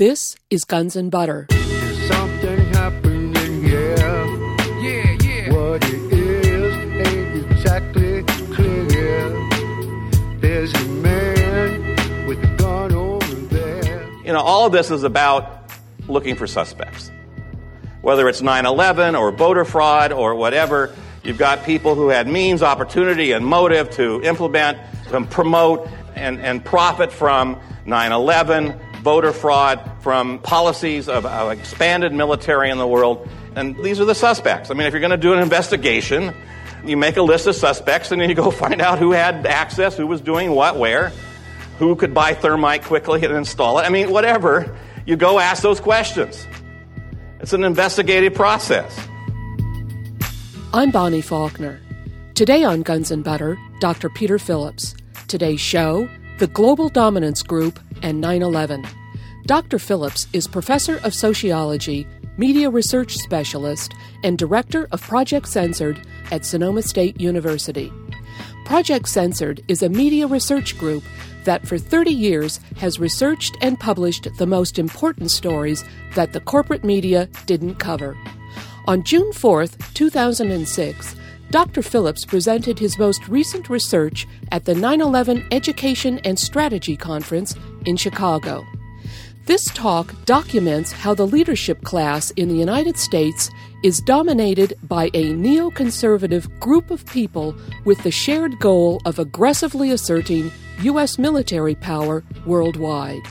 This is Guns and Butter. Something happened in here. Yeah, yeah. What it is ain't exactly clear. There's a man with a gun over there. You know, all of this is about looking for suspects. Whether it's 9 11 or voter fraud or whatever, you've got people who had means, opportunity, and motive to implement, to promote, and, and profit from 9 11, voter fraud, from policies of, of expanded military in the world. And these are the suspects. I mean, if you're going to do an investigation, you make a list of suspects and then you go find out who had access, who was doing what, where, who could buy thermite quickly and install it. I mean, whatever. You go ask those questions. It's an investigative process. I'm Bonnie Faulkner. Today on Guns and Butter, Dr. Peter Phillips. Today's show The Global Dominance Group and 9 11. Dr. Phillips is professor of sociology, media research specialist, and director of Project Censored at Sonoma State University. Project Censored is a media research group that for 30 years has researched and published the most important stories that the corporate media didn't cover. On June 4th, 2006, Dr. Phillips presented his most recent research at the 9 11 Education and Strategy Conference in Chicago. This talk documents how the leadership class in the United States is dominated by a neoconservative group of people with the shared goal of aggressively asserting U.S. military power worldwide.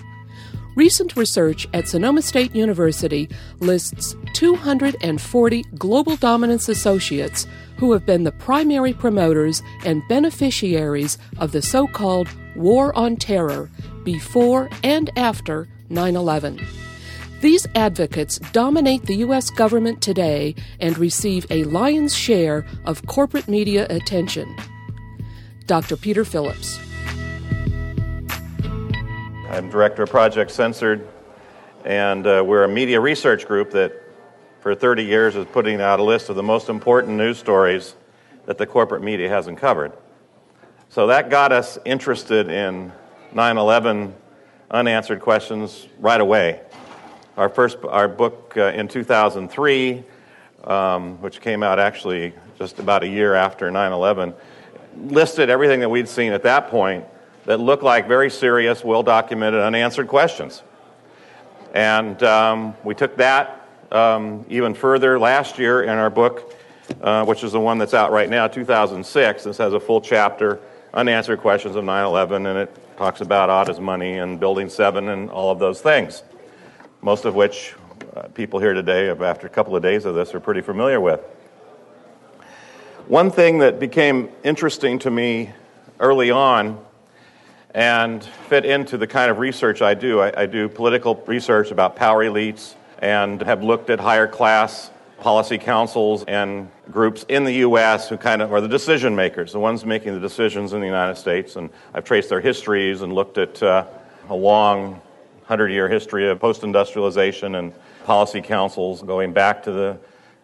Recent research at Sonoma State University lists 240 global dominance associates who have been the primary promoters and beneficiaries of the so called War on Terror before and after 9 11. These advocates dominate the U.S. government today and receive a lion's share of corporate media attention. Dr. Peter Phillips. I'm director of Project Censored, and uh, we're a media research group that for 30 years is putting out a list of the most important news stories that the corporate media hasn't covered. So that got us interested in 9 11 unanswered questions right away. Our first our book uh, in 2003, um, which came out actually just about a year after 9 11, listed everything that we'd seen at that point that looked like very serious, well documented, unanswered questions. And um, we took that um, even further last year in our book, uh, which is the one that's out right now, 2006. This has a full chapter, Unanswered Questions of 9 11, and it talks about Atta's money and Building 7 and all of those things, most of which uh, people here today, after a couple of days of this, are pretty familiar with. One thing that became interesting to me early on and fit into the kind of research I do. I, I, do political research about power elites and have looked at higher class policy councils and groups in the U.S. who kind of are the decision makers, the ones making the decisions in the United States. And I've traced their histories and looked at uh, a long hundred year history of post industrialization and policy councils going back to the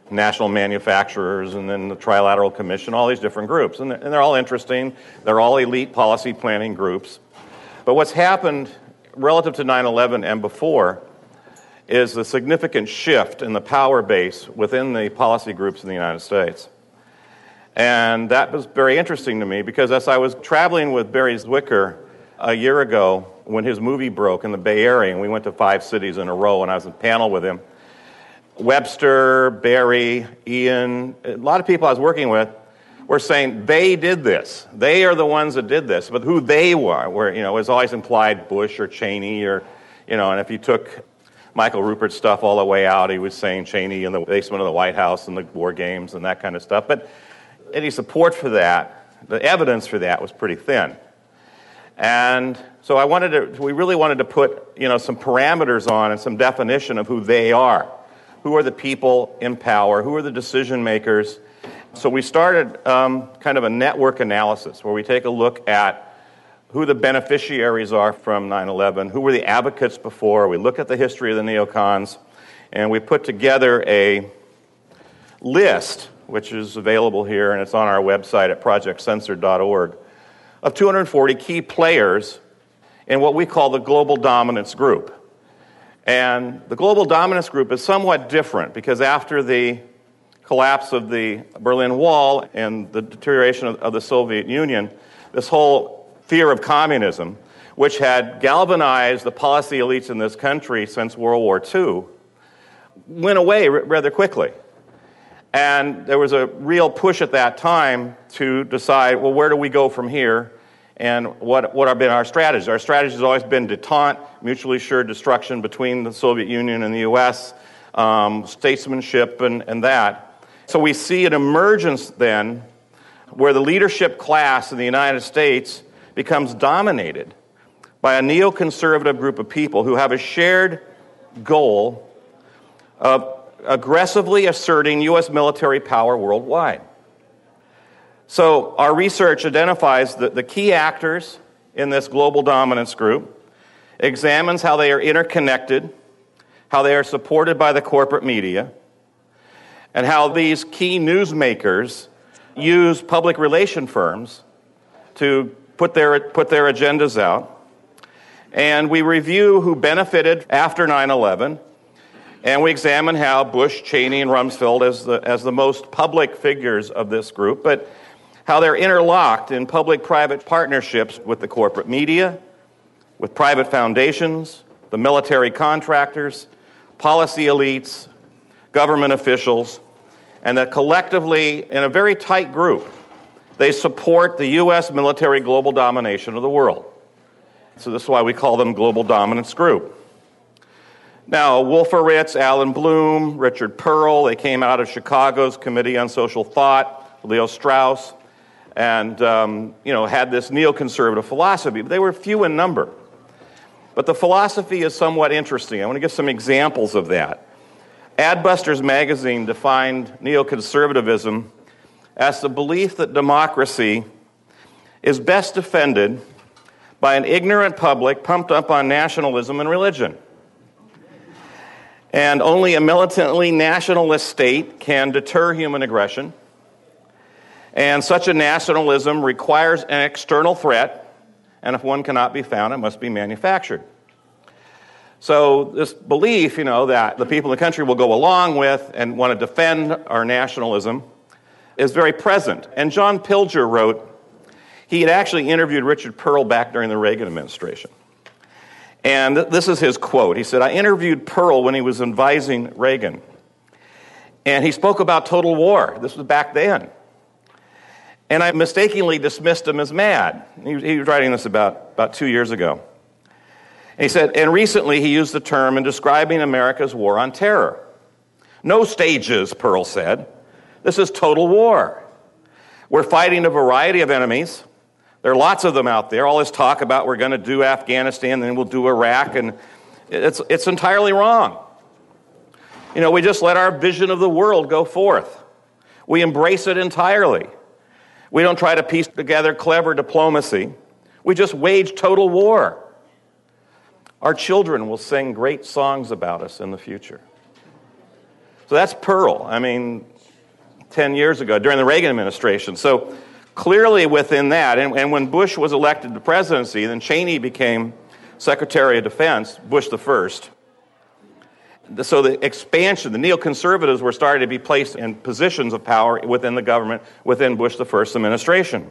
national manufacturers and then the Trilateral Commission, all these different groups. And they're all interesting. They're all elite policy planning groups. But what's happened relative to 9 11 and before is the significant shift in the power base within the policy groups in the United States. And that was very interesting to me because as I was traveling with Barry Zwicker a year ago when his movie broke in the Bay Area, and we went to five cities in a row, and I was in a panel with him Webster, Barry, Ian, a lot of people I was working with were saying they did this. They are the ones that did this. But who they were, were you know, was always implied Bush or Cheney or, you know, and if you took Michael Ruppert's stuff all the way out, he was saying Cheney in the basement of the White House and the war games and that kind of stuff. But any support for that, the evidence for that was pretty thin. And so I wanted to, we really wanted to put, you know, some parameters on and some definition of who they are who are the people in power, who are the decision makers. So we started um, kind of a network analysis where we take a look at who the beneficiaries are from 9 11, who were the advocates before. We look at the history of the neocons, and we put together a list, which is available here and it's on our website at projectcensored.org, of 240 key players in what we call the global dominance group. And the global dominance group is somewhat different because after the collapse of the Berlin Wall and the deterioration of, of the Soviet Union, this whole fear of communism, which had galvanized the policy elites in this country since World War II, went away r- rather quickly. And there was a real push at that time to decide well, where do we go from here? And what, what have been our strategies? Our strategy has always been detente, mutually assured destruction between the Soviet Union and the US, um, statesmanship, and, and that. So we see an emergence then where the leadership class in the United States becomes dominated by a neoconservative group of people who have a shared goal of aggressively asserting U.S. military power worldwide. So, our research identifies the, the key actors in this global dominance group, examines how they are interconnected, how they are supported by the corporate media, and how these key newsmakers use public relation firms to put their, put their agendas out. And we review who benefited after 9 11 and we examine how Bush, Cheney, and Rumsfeld, as the, as the most public figures of this group, but how they're interlocked in public private partnerships with the corporate media, with private foundations, the military contractors, policy elites, government officials, and that collectively, in a very tight group, they support the U.S. military global domination of the world. So, this is why we call them Global Dominance Group. Now, Wolfowitz, Allan Bloom, Richard Perle, they came out of Chicago's Committee on Social Thought, Leo Strauss, and um, you know, had this neoconservative philosophy, but they were few in number. But the philosophy is somewhat interesting. I want to give some examples of that. Adbusters magazine defined neoconservatism as the belief that democracy is best defended by an ignorant public pumped up on nationalism and religion. And only a militantly nationalist state can deter human aggression. And such a nationalism requires an external threat, and if one cannot be found, it must be manufactured. So, this belief, you know, that the people in the country will go along with and want to defend our nationalism is very present. And John Pilger wrote, he had actually interviewed Richard Perle back during the Reagan administration. And this is his quote. He said, I interviewed Perle when he was advising Reagan. And he spoke about total war. This was back then. And I mistakenly dismissed him as mad. He, he was writing this about, about two years ago. And he said, and recently he used the term in describing America's war on terror. No stages, Perle said. This is total war. We're fighting a variety of enemies there are lots of them out there. All this talk about we're going to do Afghanistan, then we'll do Iraq, and it's, it's entirely wrong. You know, we just let our vision of the world go forth. We embrace it entirely. We don't try to piece together clever diplomacy. We just wage total war. Our children will sing great songs about us in the future. So that's Perle. I mean, 10 years ago, during the Reagan administration. So clearly within that, and, and when Bush was elected to presidency, then Cheney became Secretary of Defense, Bush the first. So the expansion, the neoconservatives were starting to be placed in positions of power within the government, within Bush the first administration.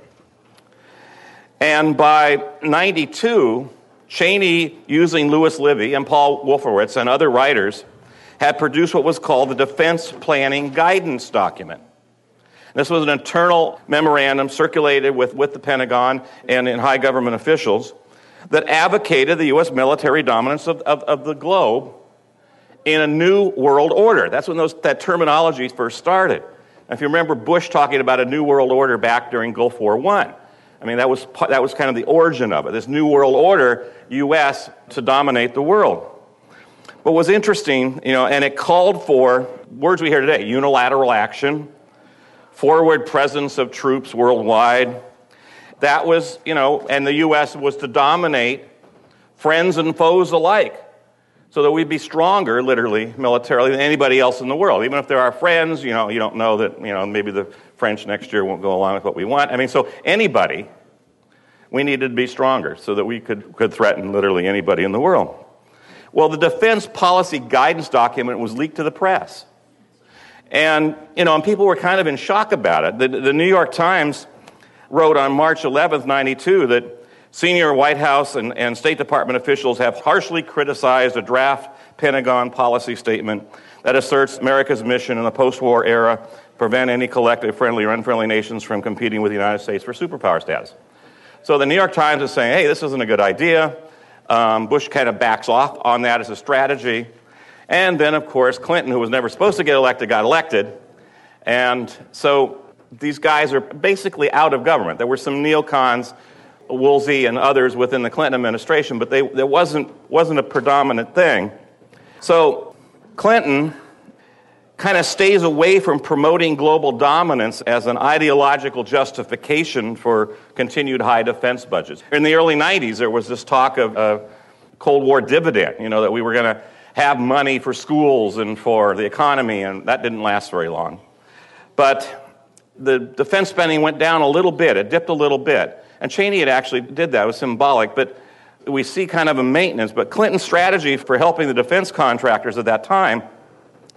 And by 92, Cheney, using Lewis Libby and Paul Wolfowitz and other writers, had produced what was called the Defense Planning Guidance Document. This was an internal memorandum circulated with, with the Pentagon and in high government officials that advocated the U.S. military dominance of, of, of the globe in a new world order. That's when those, that terminology first started. if you remember Bush talking about a new world order back during Gulf War I, I mean, that was, that was kind of the origin of it, this new world order, U.S. to dominate the world. What was interesting, you know, and it called for words we hear today unilateral action, forward presence of troops worldwide. That was, you know, and the U.S. was to dominate friends and foes alike so that we'd be stronger, literally, militarily, than anybody else in the world. Even if they're our friends, you know, you don't know that, you know, maybe the French next year won't go along with what we want. I mean, so anybody, we needed to be stronger so that we could, could threaten literally anybody in the world. Well, the defense policy guidance document was leaked to the press. And, you know, and people were kind of in shock about it. The, the New York Times wrote on March 11th, 92, that senior White House and, and State Department officials have harshly criticized a draft Pentagon policy statement that asserts America's mission in the post war era prevent any collective friendly or unfriendly nations from competing with the United States for superpower status. So the New York Times is saying, hey, this isn't a good idea. Um, Bush kind of backs off on that as a strategy. And then, of course, Clinton, who was never supposed to get elected, got elected. And so these guys are basically out of government. There were some neocons, Woolsey and others within the Clinton administration, but they, there wasn't, wasn't a predominant thing. So Clinton kind of stays away from promoting global dominance as an ideological justification for continued high defense budgets. In the early 90s, there was this talk of a Cold War dividend, you know, that we were going to have money for schools and for the economy, and that didn't last very long. But the defense spending went down a little bit, it dipped a little bit. And Cheney had actually did that, it was symbolic, but we see kind of a maintenance. But Clinton's strategy for helping the defense contractors at that time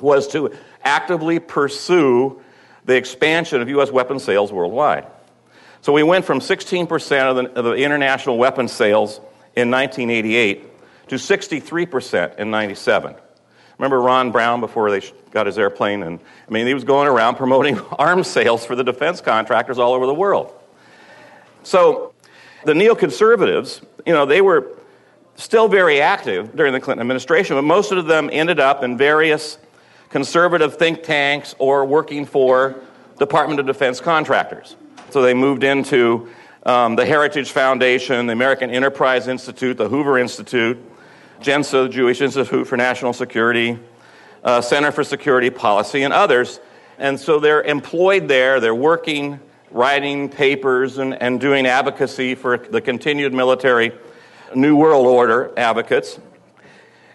was to actively pursue the expansion of U.S. weapons sales worldwide. So we went from 16% of the, of the international weapons sales in 1988 to 63% in 97. Remember Ron Brown before they got his airplane? And I mean, he was going around promoting arms sales for the defense contractors all over the world. So the neoconservatives, you know, they were still very active during the Clinton administration, but most of them ended up in various conservative think tanks or working for Department of Defense contractors. So they moved into um, the Heritage Foundation, the American Enterprise Institute, the Hoover Institute, The Jewish Institute for National Security, uh, Center for Security Policy, and others. And so they're employed there, they're working, writing papers, and, and doing advocacy for the continued military New World Order advocates.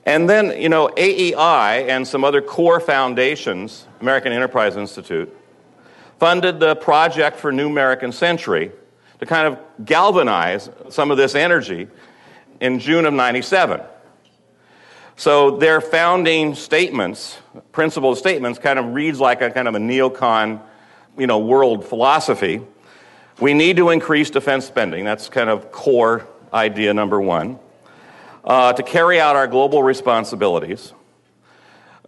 And then, you know, AEI and some other core foundations, American Enterprise Institute, funded the Project for New American Century to kind of galvanize some of this energy in June of 97. So their founding statements, principal statements, kind of reads like a kind of a neocon, you know, world philosophy. We need to increase defense spending. That's kind of core idea number one uh, to carry out our global responsibilities.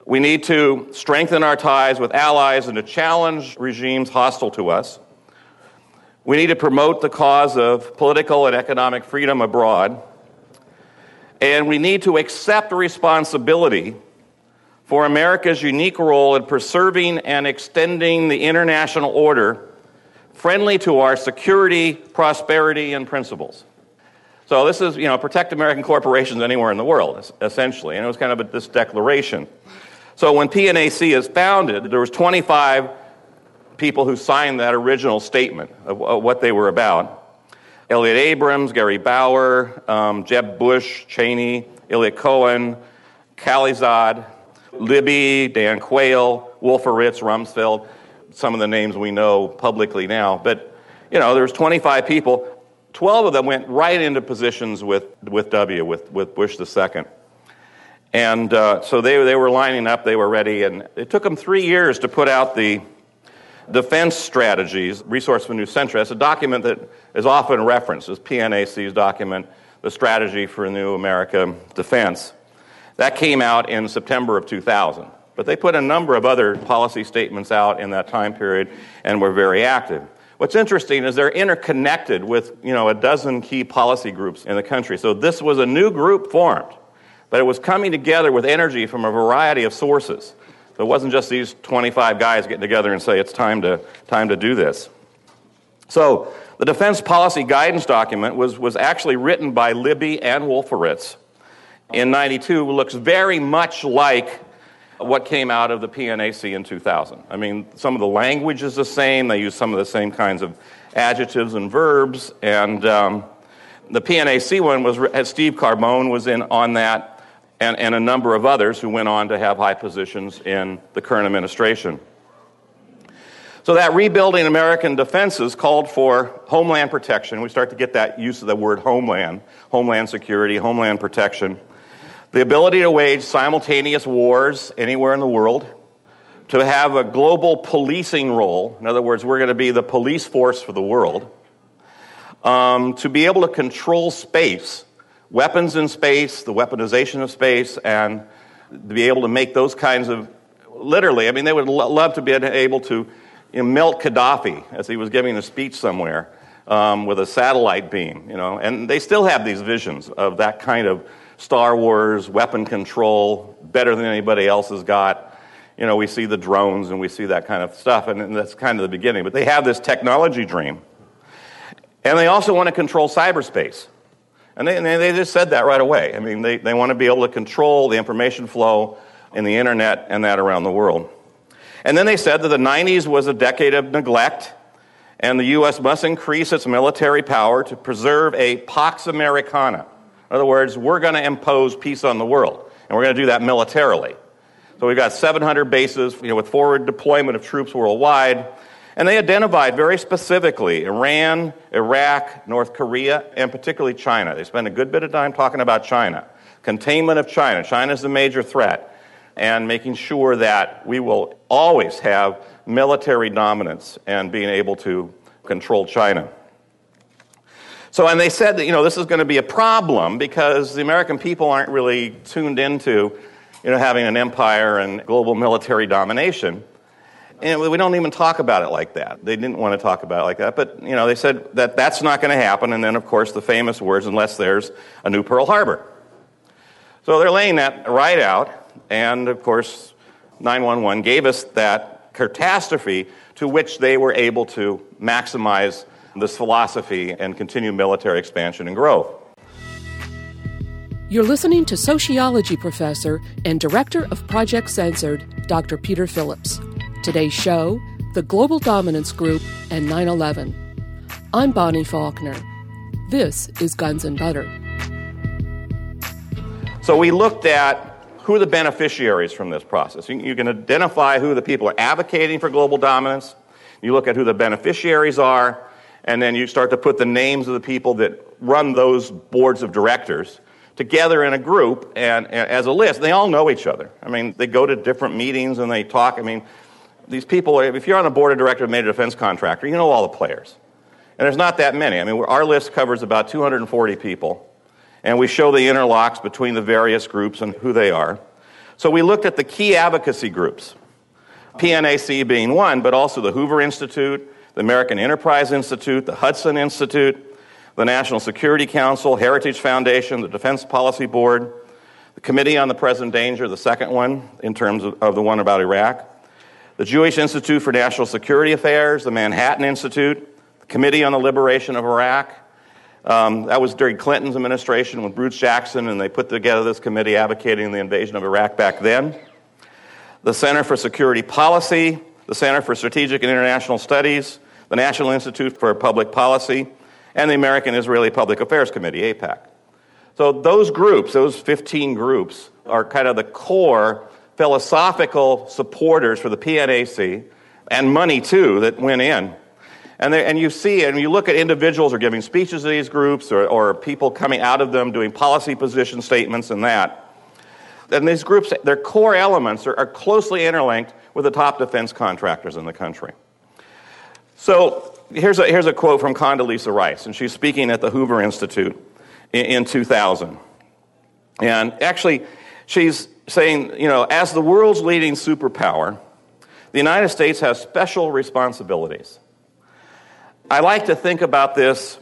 We need to strengthen our ties with allies and to challenge regimes hostile to us. We need to promote the cause of political and economic freedom abroad. And we need to accept responsibility for America's unique role in preserving and extending the international order friendly to our security, prosperity, and principles. So this is, you know, protect American corporations anywhere in the world, essentially. And it was kind of a, this declaration. So when PNAC is founded, there was 25 people who signed that original statement of, of what they were about. Elliott Abrams, Gary Bauer, um, Jeb Bush, Cheney, Eliot Cohen, Khalilzad, Libby, Dan Quayle, Wolfowitz, Rumsfeld, some of the names we know publicly now. But, you know, there's 25 people. 12 of them went right into positions with, with W, with, with Bush II. And uh, so they, they were lining up, they were ready, and it took them three years to put out the defense strategies, Resource for New Century. That's a document that is often referenced as PNAC's document, The Strategy for New America Defense. That came out in September of 2000. But they put a number of other policy statements out in that time period and were very active. What's interesting is they're interconnected with, you know, a dozen key policy groups in the country. So this was a new group formed, but it was coming together with energy from a variety of sources. So it wasn't just these 25 guys getting together and say it's time to, time to do this. So the defense policy guidance document was, was actually written by Libby and Wolfowitz in 92, looks very much like what came out of the PNAC in 2000. I mean, some of the language is the same, they use some of the same kinds of adjectives and verbs, and um, the PNAC one was Steve Cambone was in on that, and, and a number of others who went on to have high positions in the current administration. So that rebuilding American defenses called for homeland protection. We start to get that use of the word homeland, homeland security, homeland protection the ability to wage simultaneous wars anywhere in the world, to have a global policing role. In other words, we're going to be the police force for the world. Um, to be able to control space, weapons in space, the weaponization of space, and to be able to make those kinds of, literally, I mean, they would lo- love to be able to you know, melt Gaddafi as he was giving a speech somewhere um, with a satellite beam, you know, and they still have these visions of that kind of Star Wars weapon control better than anybody else has got. You know, we see the drones and we see that kind of stuff, and, and that's kind of the beginning. But they have this technology dream. And they also want to control cyberspace. And they, they just said that right away. I mean, they, they want to be able to control the information flow in the internet and that around the world. And then they said that the 90s was a decade of neglect, and the U.S. must increase its military power to preserve a Pax Americana. In other words, we're going to impose peace on the world, and we're going to do that militarily. So we've got 700 bases you know, with forward deployment of troops worldwide. And they identified very specifically Iran, Iraq, North Korea, and particularly China. They spent a good bit of time talking about China. Containment of China. China is the major threat. And making sure that we will always have military dominance and being able to control China. So, and they said that, you know, this is going to be a problem because the American people aren't really tuned into, you know, having an empire and global military domination. And we don't even talk about it like that. They didn't want to talk about it like that. But, you know, they said that that's not going to happen. And then, of course, the famous words, unless there's a new Pearl Harbor. So they're laying that right out. And, of course, 911 gave us that catastrophe to which they were able to maximize this philosophy and continue military expansion and growth. You're listening to sociology professor and director of Project Censored, Dr. Peter Phillips. Today's show The Global Dominance Group and 9 11. I'm Bonnie Faulkner. This is Guns and Butter. So we looked at who are the beneficiaries from this process. You can identify who the people are advocating for global dominance. You look at who the beneficiaries are, and then you start to put the names of the people that run those boards of directors together in a group and, and, as a list. They all know each other. I mean, they go to different meetings and they talk. I mean, these people, if you're on a board of directors of major defense contractor, you know all the players. And there's not that many. I mean, our list covers about 240 people, and we show the interlocks between the various groups and who they are. So we looked at the key advocacy groups, PNAC being one, but also the Hoover Institute, the American Enterprise Institute, the Hudson Institute, the National Security Council, Heritage Foundation, the Defense Policy Board, the Committee on the Present Danger, the second one in terms of the one about Iraq, the Jewish Institute for National Security Affairs, the Manhattan Institute, the Committee on the Liberation of Iraq. Um, that was during Clinton's administration with Bruce Jackson, and they put together this committee advocating the invasion of Iraq back then. The Center for Security Policy, the Center for Strategic and International Studies, the National Institute for Public Policy, and the American Israeli Public Affairs Committee, AIPAC. So those groups, those 15 groups, are kind of the core philosophical supporters for the PNAC, and money too that went in. And, they, and you see, and you look at individuals are giving speeches to these groups, or, or people coming out of them doing policy position statements and that. And these groups, their core elements are, are closely interlinked with the top defense contractors in the country. So here's a, here's a quote from Condoleezza Rice, and she's speaking at the Hoover Institute in, in 2000. And actually, she's saying, you know, as the world's leading superpower, the United States has special responsibilities. I like to think about this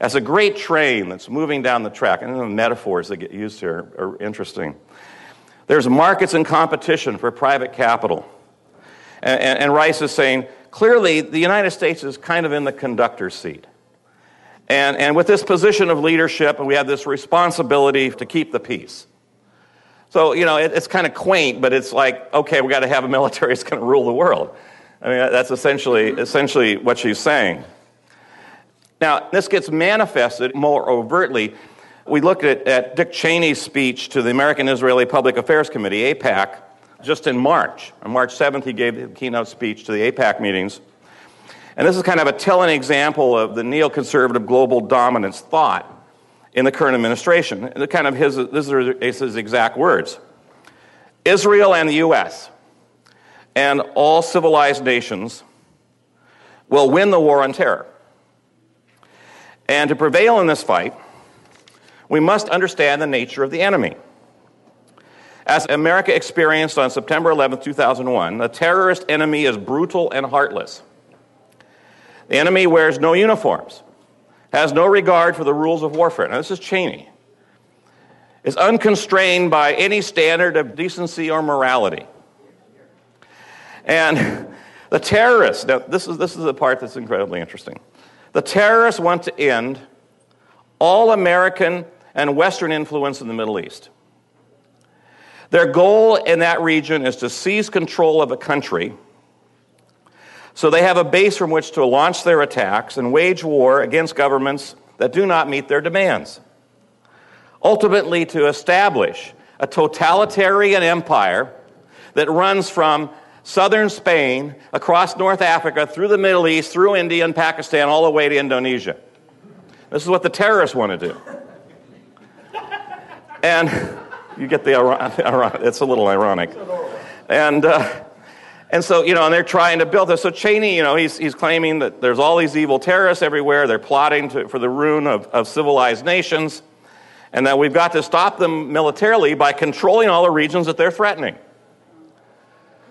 as a great train that's moving down the track. And the metaphors that get used here are interesting. There's markets and competition for private capital. And, and, and Rice is saying clearly the United States is kind of in the conductor's seat. And, and with this position of leadership, we have this responsibility to keep the peace. So, you know, it, it's kind of quaint, but it's like, okay, we've got to have a military that's going to rule the world. I mean, that's essentially, mm-hmm. essentially what she's saying. Now, this gets manifested more overtly. We looked at, at Dick Cheney's speech to the American Israeli Public Affairs Committee, AIPAC, just in March. On March 7th, he gave the keynote speech to the AIPAC meetings. And this is kind of a telling example of the neoconservative global dominance thought. In the current administration. The kind of his, this are his exact words Israel and the U.S. and all civilized nations will win the war on terror. And to prevail in this fight, we must understand the nature of the enemy. As America experienced on September 11, 2001, the terrorist enemy is brutal and heartless. The enemy wears no uniforms, has no regard for the rules of warfare. Now, this is Cheney. Is unconstrained by any standard of decency or morality. And the terrorists, now this is, this is the part that's incredibly interesting. The terrorists want to end all American and Western influence in the Middle East. Their goal in that region is to seize control of a country so they have a base from which to launch their attacks and wage war against governments that do not meet their demands. Ultimately, to establish a totalitarian empire that runs from southern Spain across North Africa through the Middle East, through India and Pakistan, all the way to Indonesia. This is what the terrorists want to do. And you get the ironic, it's a little ironic. And, uh, and so, you know, and they're trying to build this. So Cheney, you know, he's, he's claiming that there's all these evil terrorists everywhere. They're plotting to, for the ruin of, of civilized nations. And that we've got to stop them militarily by controlling all the regions that they're threatening.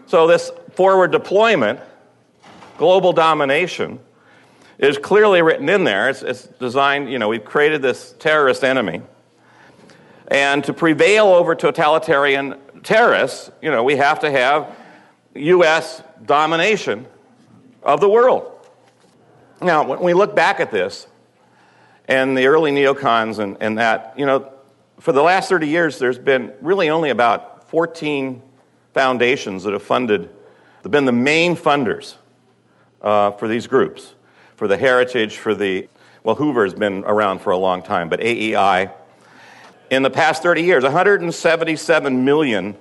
So this forward deployment, global domination, is clearly written in there. It's, it's designed, you know, we've created this terrorist enemy. And to prevail over totalitarian terrorists, you know, we have to have U.S. domination of the world. Now, when we look back at this and the early neocons and, and that, you know, for the last 30 years, there's been really only about 14 foundations that have funded, have been the main funders uh, for these groups, for the heritage, for the, well, Hoover's been around for a long time, but AEI, in the past 30 years, 177 million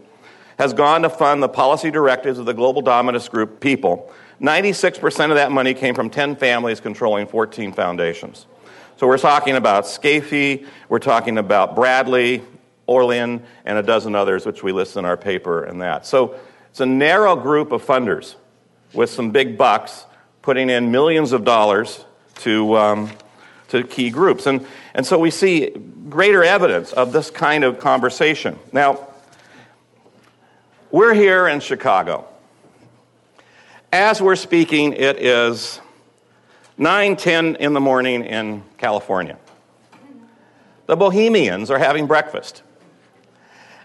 has gone to fund the policy directives of the global dominance group people. 96% of that money came from 10 families controlling 14 foundations. So we're talking about Scaife, we're talking about Bradley, Olin, and a dozen others, which we list in our paper and that. So it's a narrow group of funders with some big bucks putting in millions of dollars to, um, to key groups. And, and so we see greater evidence of this kind of conversation. Now, we're here in Chicago. As we're speaking, it is 9:10 in the morning in California. The Bohemians are having breakfast.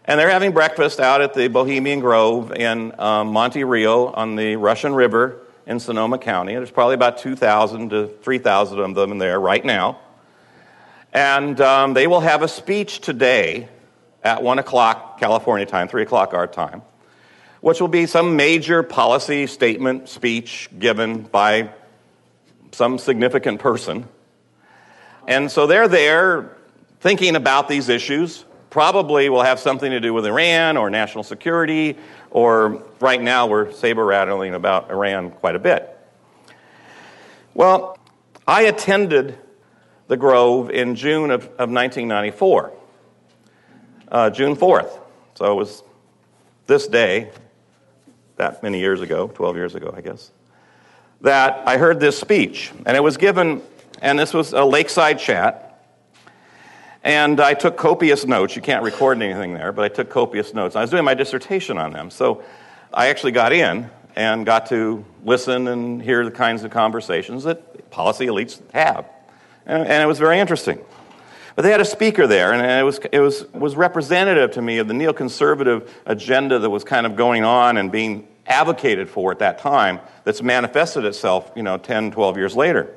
And they're having breakfast out at the Bohemian Grove in um, Monte Rio on the Russian River in Sonoma County. There's probably about 2,000 to 3,000 of them there right now. And um, they will have a speech today at 1 o'clock California time, 3 o'clock our time, which will be some major policy statement speech given by some significant person. And so they're there thinking about these issues. Probably will have something to do with Iran or national security, or right now we're saber rattling about Iran quite a bit. Well, I attended the Grove in June of, of 1994, uh, June 4th. So it was this day, that many years ago, 12 years ago, I guess, that I heard this speech. And it was given, and this was a lakeside chat. And I took copious notes. You can't record anything there, but I took copious notes. I was doing my dissertation on them. So I actually got in and got to listen and hear the kinds of conversations that policy elites have and, and it was very interesting. But they had a speaker there, and it was, it was, was representative to me of the neoconservative agenda that was kind of going on and being advocated for at that time that's manifested itself, you know, 10, 12 years later.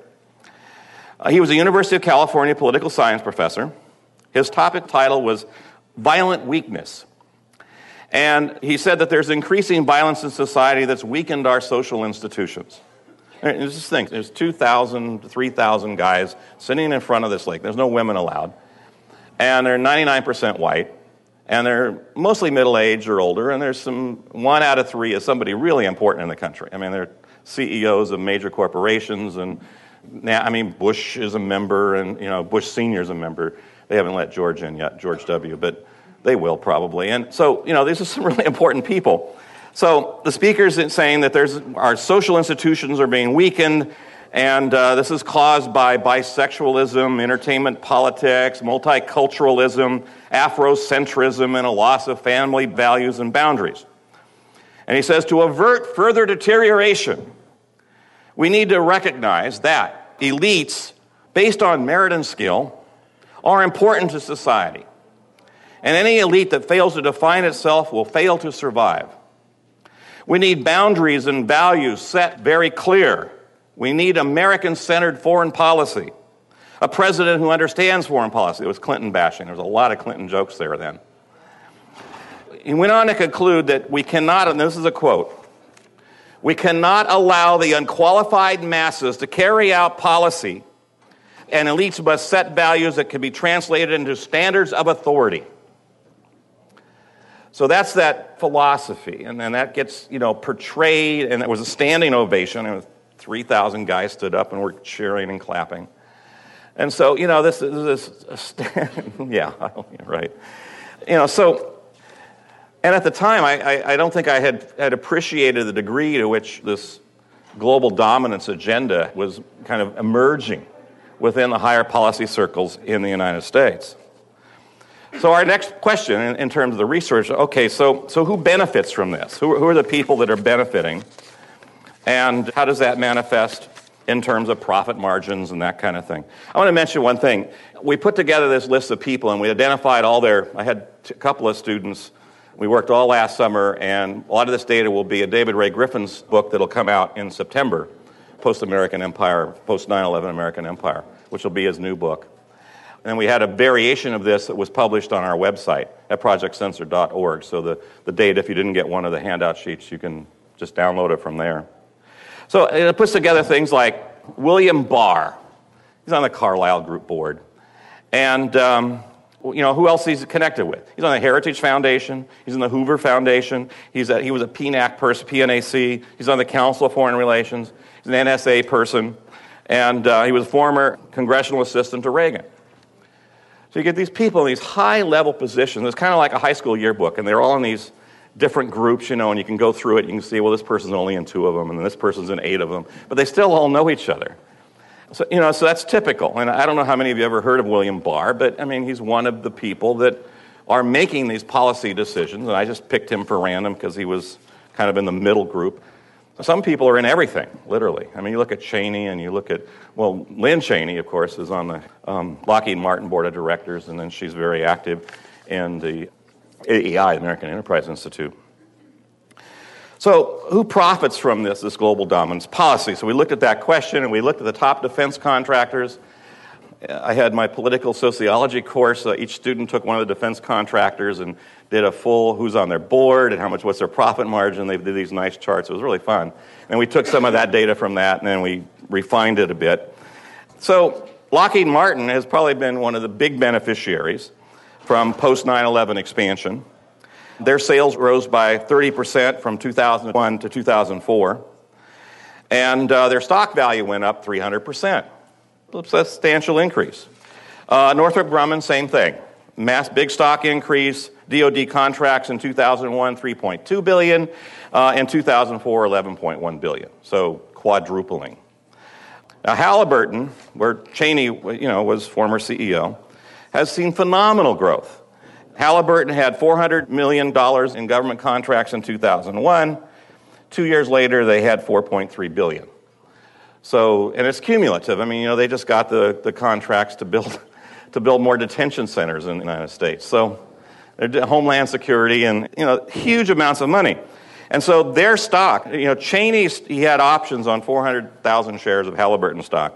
Uh, he was a University of California political science professor. His topic title was Violent Weakness. And he said that there's increasing violence in society that's weakened our social institutions. Just think, there's 2,000 to 3,000 guys sitting in front of this lake. There's no women allowed. And they're 99% white. And they're mostly middle aged or older. And there's some, one out of three is somebody really important in the country. I mean, they're CEOs of major corporations. And I mean, Bush is a member, and, you know, Bush Sr. is a member. They haven't let George in yet, George W., but they will probably. And so, you know, these are some really important people. So the speaker's saying that there's, our social institutions are being weakened, and uh, this is caused by bisexualism, entertainment politics, multiculturalism, Afrocentrism, and a loss of family values and boundaries. And he says to avert further deterioration, we need to recognize that elites, based on merit and skill, are important to society. And any elite that fails to define itself will fail to survive. We need boundaries and values set very clear. We need American centered foreign policy. A president who understands foreign policy. It was Clinton bashing. There was a lot of Clinton jokes there then. He went on to conclude that we cannot, and this is a quote, we cannot allow the unqualified masses to carry out policy, and elites must set values that can be translated into standards of authority. So that's that philosophy, and then that gets you know portrayed, and it was a standing ovation, and 3,000 guys stood up and were cheering and clapping. And so, you know, this is this, yeah, right. You know, so, and at the time, I, I, I, don't think I had, had appreciated the degree to which this global dominance agenda was kind of emerging within the higher policy circles in the United States. So, our next question in, in terms of the research okay, so, so who benefits from this? Who, who are the people that are benefiting? And how does that manifest in terms of profit margins and that kind of thing? I want to mention one thing. We put together this list of people and we identified all their, I had a couple of students. We worked all last summer, and a lot of this data will be in David Ray Griffin's book that'll come out in September, Post American Empire, Post 9 11 American Empire, which will be his new book. And we had a variation of this that was published on our website at projectcensor.org. So the, the data, if you didn't get one of the handout sheets, you can just download it from there. So it puts together things like William Barr. He's on the Carlyle Group board. And, um, you know, who else he's connected with? He's on the Heritage Foundation. He's in the Hoover Foundation. He's a, he was a PNAC person, PNAC. He's on the Council of Foreign Relations. He's an NSA person. And uh, he was a former congressional assistant to Reagan. So you get these people in these high level positions. It's kind of like a high school yearbook, and they're all in these different groups, you know, and you can go through it. You can see, well, this person's only in two of them, and this person's in eight of them, but they still all know each other. So, you know, so that's typical. And I don't know how many of you ever heard of William Barr, but I mean, he's one of the people that are making these policy decisions, and I just picked him for random because he was kind of in the middle group. Some people are in everything, literally. I mean, you look at Cheney and you look at, well, Lynne Cheney, of course, is on the um, Lockheed Martin Board of Directors, and then she's very active in the AEI, the American Enterprise Institute. So, who profits from this, this global dominance policy? So, we looked at that question and we looked at the top defense contractors. I had my political sociology course. Uh, each student took one of the defense contractors and did a full who's on their board and how much, what's their profit margin. They did these nice charts. It was really fun. And we took some of that data from that and then we refined it a bit. So, Lockheed Martin has probably been one of the big beneficiaries from post 9 11 expansion. Their sales rose by 30% from 2001 to 2004, and uh, their stock value went up 300%. A substantial increase. Uh, Northrop Grumman, same thing. Mass big stock increase. DoD contracts in 2001, 3.2 billion. Uh, in 2004, 11.1 billion. So quadrupling. Now Halliburton, where Cheney, you know, was former CEO, has seen phenomenal growth. Halliburton had $400 million in government contracts in 2001. Two years later, they had 4.3 billion. So, and it's cumulative. I mean, you know, they just got the, the contracts to build, to build more detention centers in the United States. So, Homeland Security and, you know, huge amounts of money. And so their stock, you know, Cheney, he had options on 400,000 shares of Halliburton stock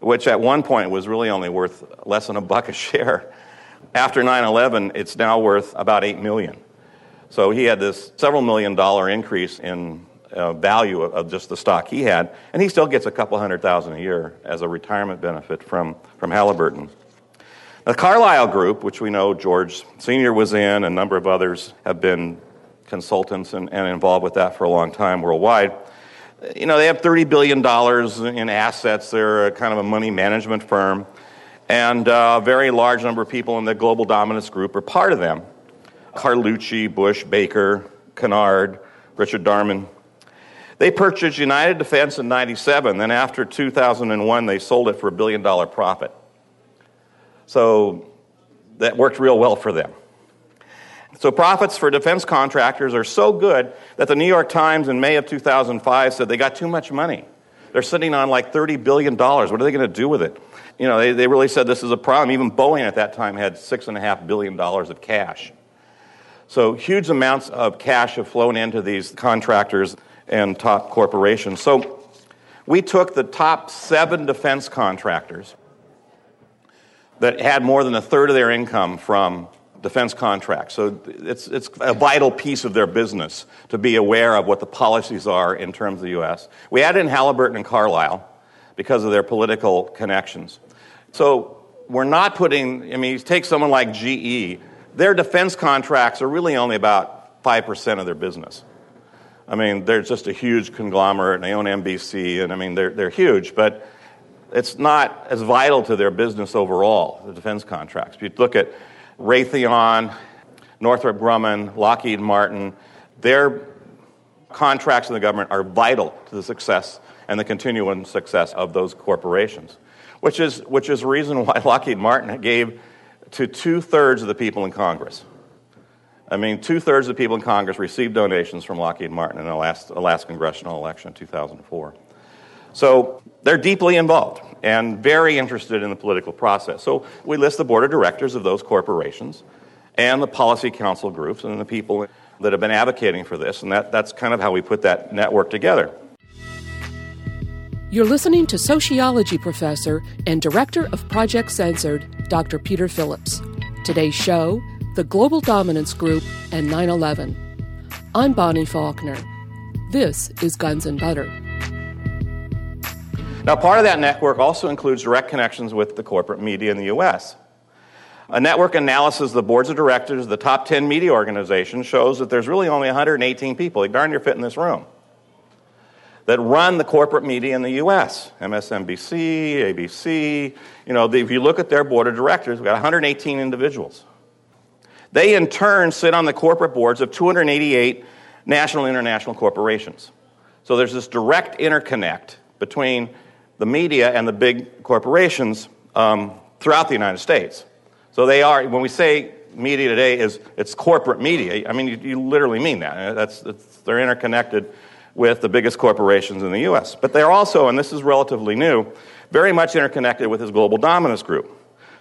which at one point was really only worth less than a buck a share. After 9 11, it's now worth about 8 million. So he had this several million dollar increase in uh, value of, of, just the stock he had, and he still gets a couple hundred thousand a year as a retirement benefit from, from Halliburton. The Carlyle Group, which we know George Sr. was in, a number of others have been consultants and, and involved with that for a long time worldwide you know, they have $30 billion in assets. They're a kind of a money management firm. And uh, a very large number of people in the global dominance group are part of them. Carlucci, Bush, Baker, Kennard, Richard Darman. They purchased United Defense in 97. Then after 2001, they sold it for a billion dollar profit. So that worked real well for them. So profits for defense contractors are so good that the New York Times in May of 2005 said they got too much money. They're sitting on like $30 billion. What are they going to do with it? You know, they, they really said this is a problem. Even Boeing at that time had $6.5 billion of cash. So huge amounts of cash have flown into these contractors and top corporations. So we took the top seven defense contractors that had more than a third of their income from defense contracts. So it's, it's a vital piece of their business to be aware of what the policies are in terms of the U.S. We added in Halliburton and Carlyle because of their political connections. So we're not putting, I mean, take someone like GE, their defense contracts are really only about 5% of their business. I mean, they're just a huge conglomerate, and they own NBC, and I mean, they're, they're huge, but it's not as vital to their business overall, the defense contracts. If you look at Raytheon, Northrop Grumman, Lockheed Martin, their contracts in the government are vital to the success and the continuing success of those corporations, which is, which is the reason why Lockheed Martin gave to two thirds of the people in Congress. I mean, two thirds of the people in Congress received donations from Lockheed Martin in the last, the last congressional election in 2004. So they're deeply involved and very interested in the political process. So we list the board of directors of those corporations and the policy council groups and the people that have been advocating for this, and that, that's kind of how we put that network together. You're listening to sociology professor and director of Project Censored, Dr. Peter Phillips. Today's show The Global Dominance Group and 9 11. I'm Bonnie Faulkner. This is Guns and Butter. Now, part of that network also includes direct connections with the corporate media in the U.S. A network analysis of the boards of directors of the top 10 media organizations shows that there's really only 118 people, like darn near fit in this room, that run the corporate media in the U.S. MSNBC, ABC, you know, if you look at their board of directors, we've got 118 individuals. They, in turn, sit on the corporate boards of 288 national and international corporations. So there's this direct interconnect between the media and the big corporations um, throughout the United States. So they are, when we say media today is it's corporate media, I mean, you, you literally mean that. That's, they're interconnected with the biggest corporations in the U.S. But they're also, and this is relatively new, very much interconnected with his global dominance group.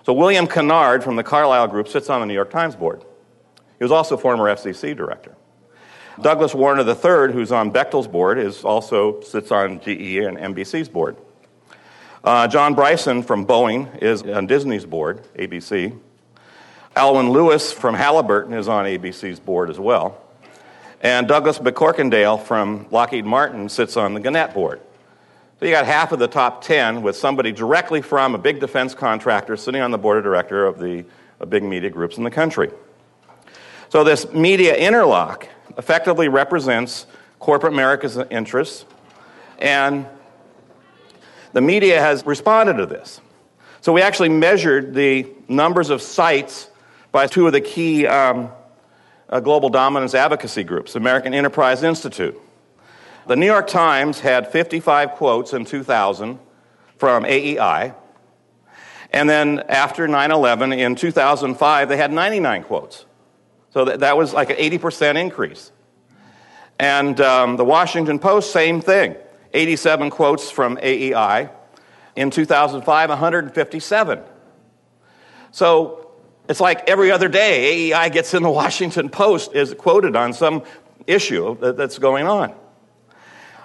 So William Kennard from the Carlyle Group sits on the New York Times board. He was also former FCC director. Douglas Warner III, who's on Bechtel's board, is also sits on GE and NBC's board. Uh, John Bryson from Boeing is on Disney's board, ABC. Aylwin Lewis from Halliburton is on ABC's board as well. And Douglas McCorkindale from Lockheed Martin sits on the Gannett board. So you got half of the top 10 with somebody directly from a big defense contractor sitting on the board of director of the of big media groups in the country. So this media interlock effectively represents corporate America's interests and the media has responded to this. So we actually measured the numbers of cites by two of the key um, uh, global dominance advocacy groups, American Enterprise Institute. The New York Times had 55 quotes in 2000 from AEI. And then after 9 11 in 2005, they had 99 quotes. So that, that was like an 80% increase. And um, the Washington Post, same thing. 87 quotes from AEI. In 2005, 157. So it's like every other day, AEI gets in the Washington Post, is quoted on some issue that's going on.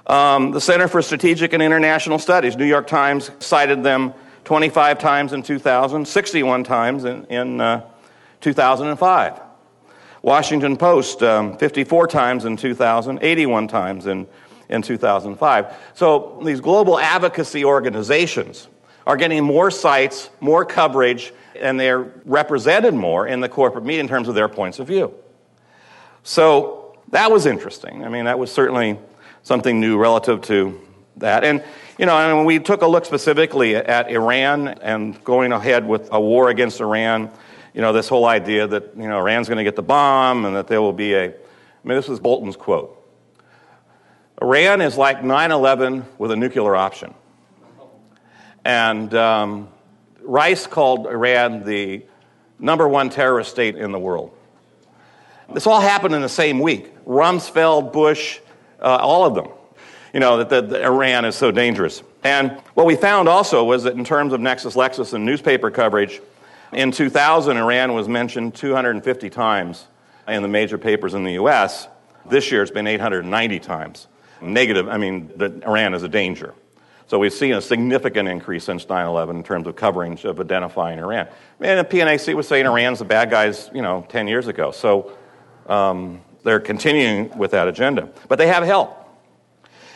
Um, the Center for Strategic and International Studies, New York Times cited them 25 times in 2000, 61 times in, in uh, 2005. Washington Post, um, 54 times in 2000, 81 times in in 2005. So these global advocacy organizations are getting more cites, more coverage, and they're represented more in the corporate media in terms of their points of view. So that was interesting. I mean, that was certainly something new relative to that. And You know, and when we took a look specifically at Iran and going ahead with a war against Iran, you know, this whole idea that, you know, Iran's going to get the bomb and that there will be a, I mean, this was Bolton's quote. Iran is like 9 11 with a nuclear option. And um, Rice called Iran the number one terrorist state in the world. This all happened in the same week. Rumsfeld, Bush, uh, all of them. You know, that, Iran is so dangerous. And what we found also was that in terms of Nexis Lexis and newspaper coverage, in 2000, Iran was mentioned 250 times in the major papers in the US. This year it's been 890 times. Negative, I mean, that Iran is a danger. So we've seen a significant increase since 9 11 in terms of coverage of identifying Iran. And the PNAC was saying Iran's the bad guys, you know, 10 years ago. So um, they're continuing with that agenda. But they have help.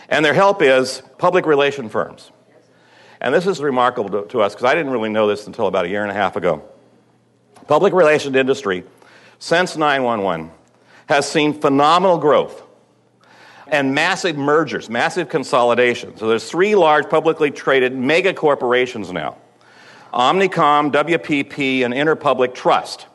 And their help is public relation firms. And this is remarkable to, to us because I didn't really know this until about a year and a half ago. Public relation industry, since 911, has seen phenomenal growth and massive mergers, massive consolidation. So there's three large publicly traded mega corporations now Omnicom, WPP, and Interpublic Trust.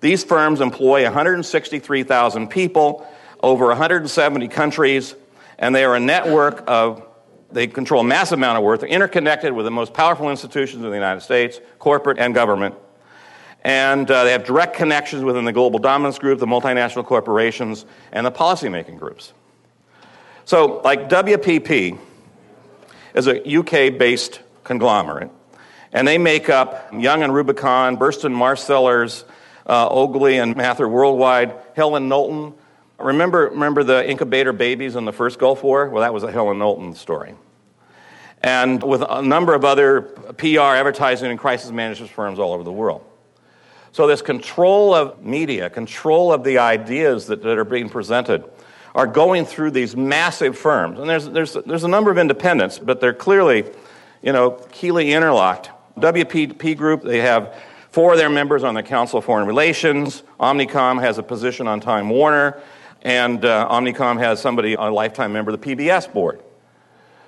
These firms employ 163,000 people over 170 countries, and they are a network of, they control a massive amount of work. They're interconnected with the most powerful institutions in the United States, corporate and government. And uh, they have direct connections within the global dominance group, the multinational corporations, and the policymaking groups. So, like WPP is a UK based conglomerate, and they make up Young and Rubicam, Burston Marsalis, uh, and Mather Worldwide, Hill and Knowlton. Remember, remember the incubator babies in the first Gulf War? Well, that was a Hill and Knowlton story. And with a number of other PR, advertising, and crisis management firms all over the world. So, this control of media, control of the ideas that, that are being presented, are going through these massive firms. And there's, there's, there's a number of independents, but they're clearly, you know, keenly interlocked. WPP Group, they have four of their members on the Council of Foreign Relations. Omnicom has a position on Time Warner, and uh, Omnicom has somebody, a lifetime member of the PBS board.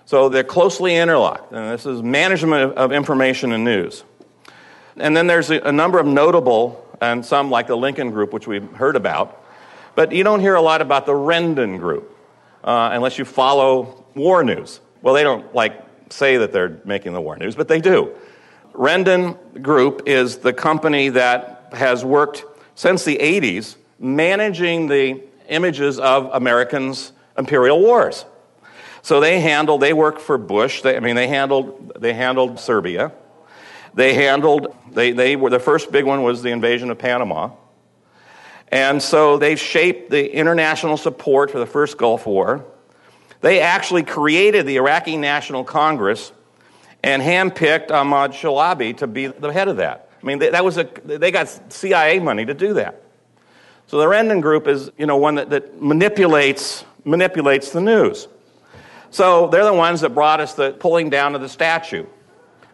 So they're closely interlocked, and this is management of, of information and news. And then there's a, a number of notable, and some like the Lincoln Group, which we've heard about, but you don't hear a lot about the Rendon Group uh, unless you follow war news. Well, they don't like say that they're making the war news, but they do. Rendon Group is the company that has worked since the 80s managing the images of Americans' imperial wars. So they handled, they worked for Bush. They, I mean, they handled, they handled Serbia. They handled, they, they were, the first big one was the invasion of Panama. And so they shaped the international support for the first Gulf War. They actually created the Iraqi National Congress and handpicked Ahmad Chalabi to be the head of that. I mean, that was a, they got CIA money to do that. So the Rendon Group is, you know, one that, that manipulates, manipulates the news. So they're the ones that brought us the pulling down of the statue.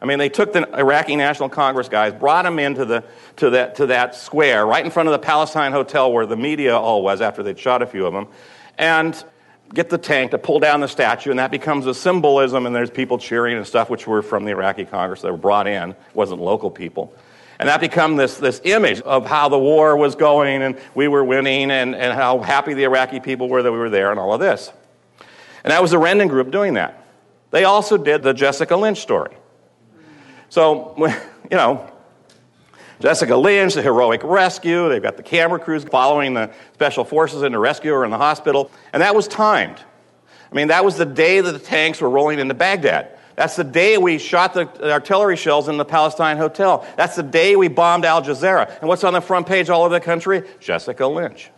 I mean, they took the Iraqi National Congress guys, brought them into the, to, that, to that square right in front of the Palestine Hotel where the media all was after they'd shot a few of them, and get the tank to pull down the statue, and that becomes a symbolism, and there's people cheering and stuff, which were from the Iraqi Congress that were brought in, it wasn't local people. And that became this, this image of how the war was going, and we were winning, and, and how happy the Iraqi people were that we were there, and all of this. And that was the Rendon Group doing that. They also did the Jessica Lynch story. So, you know, Jessica Lynch, the heroic rescue, they've got the camera crews following the special forces in to rescue her in the hospital, and that was timed. I mean, that was the day that the tanks were rolling into Baghdad. That's the day we shot the artillery shells in the Palestine Hotel. That's the day we bombed Al Jazeera. And what's on the front page all over the country? Jessica Lynch.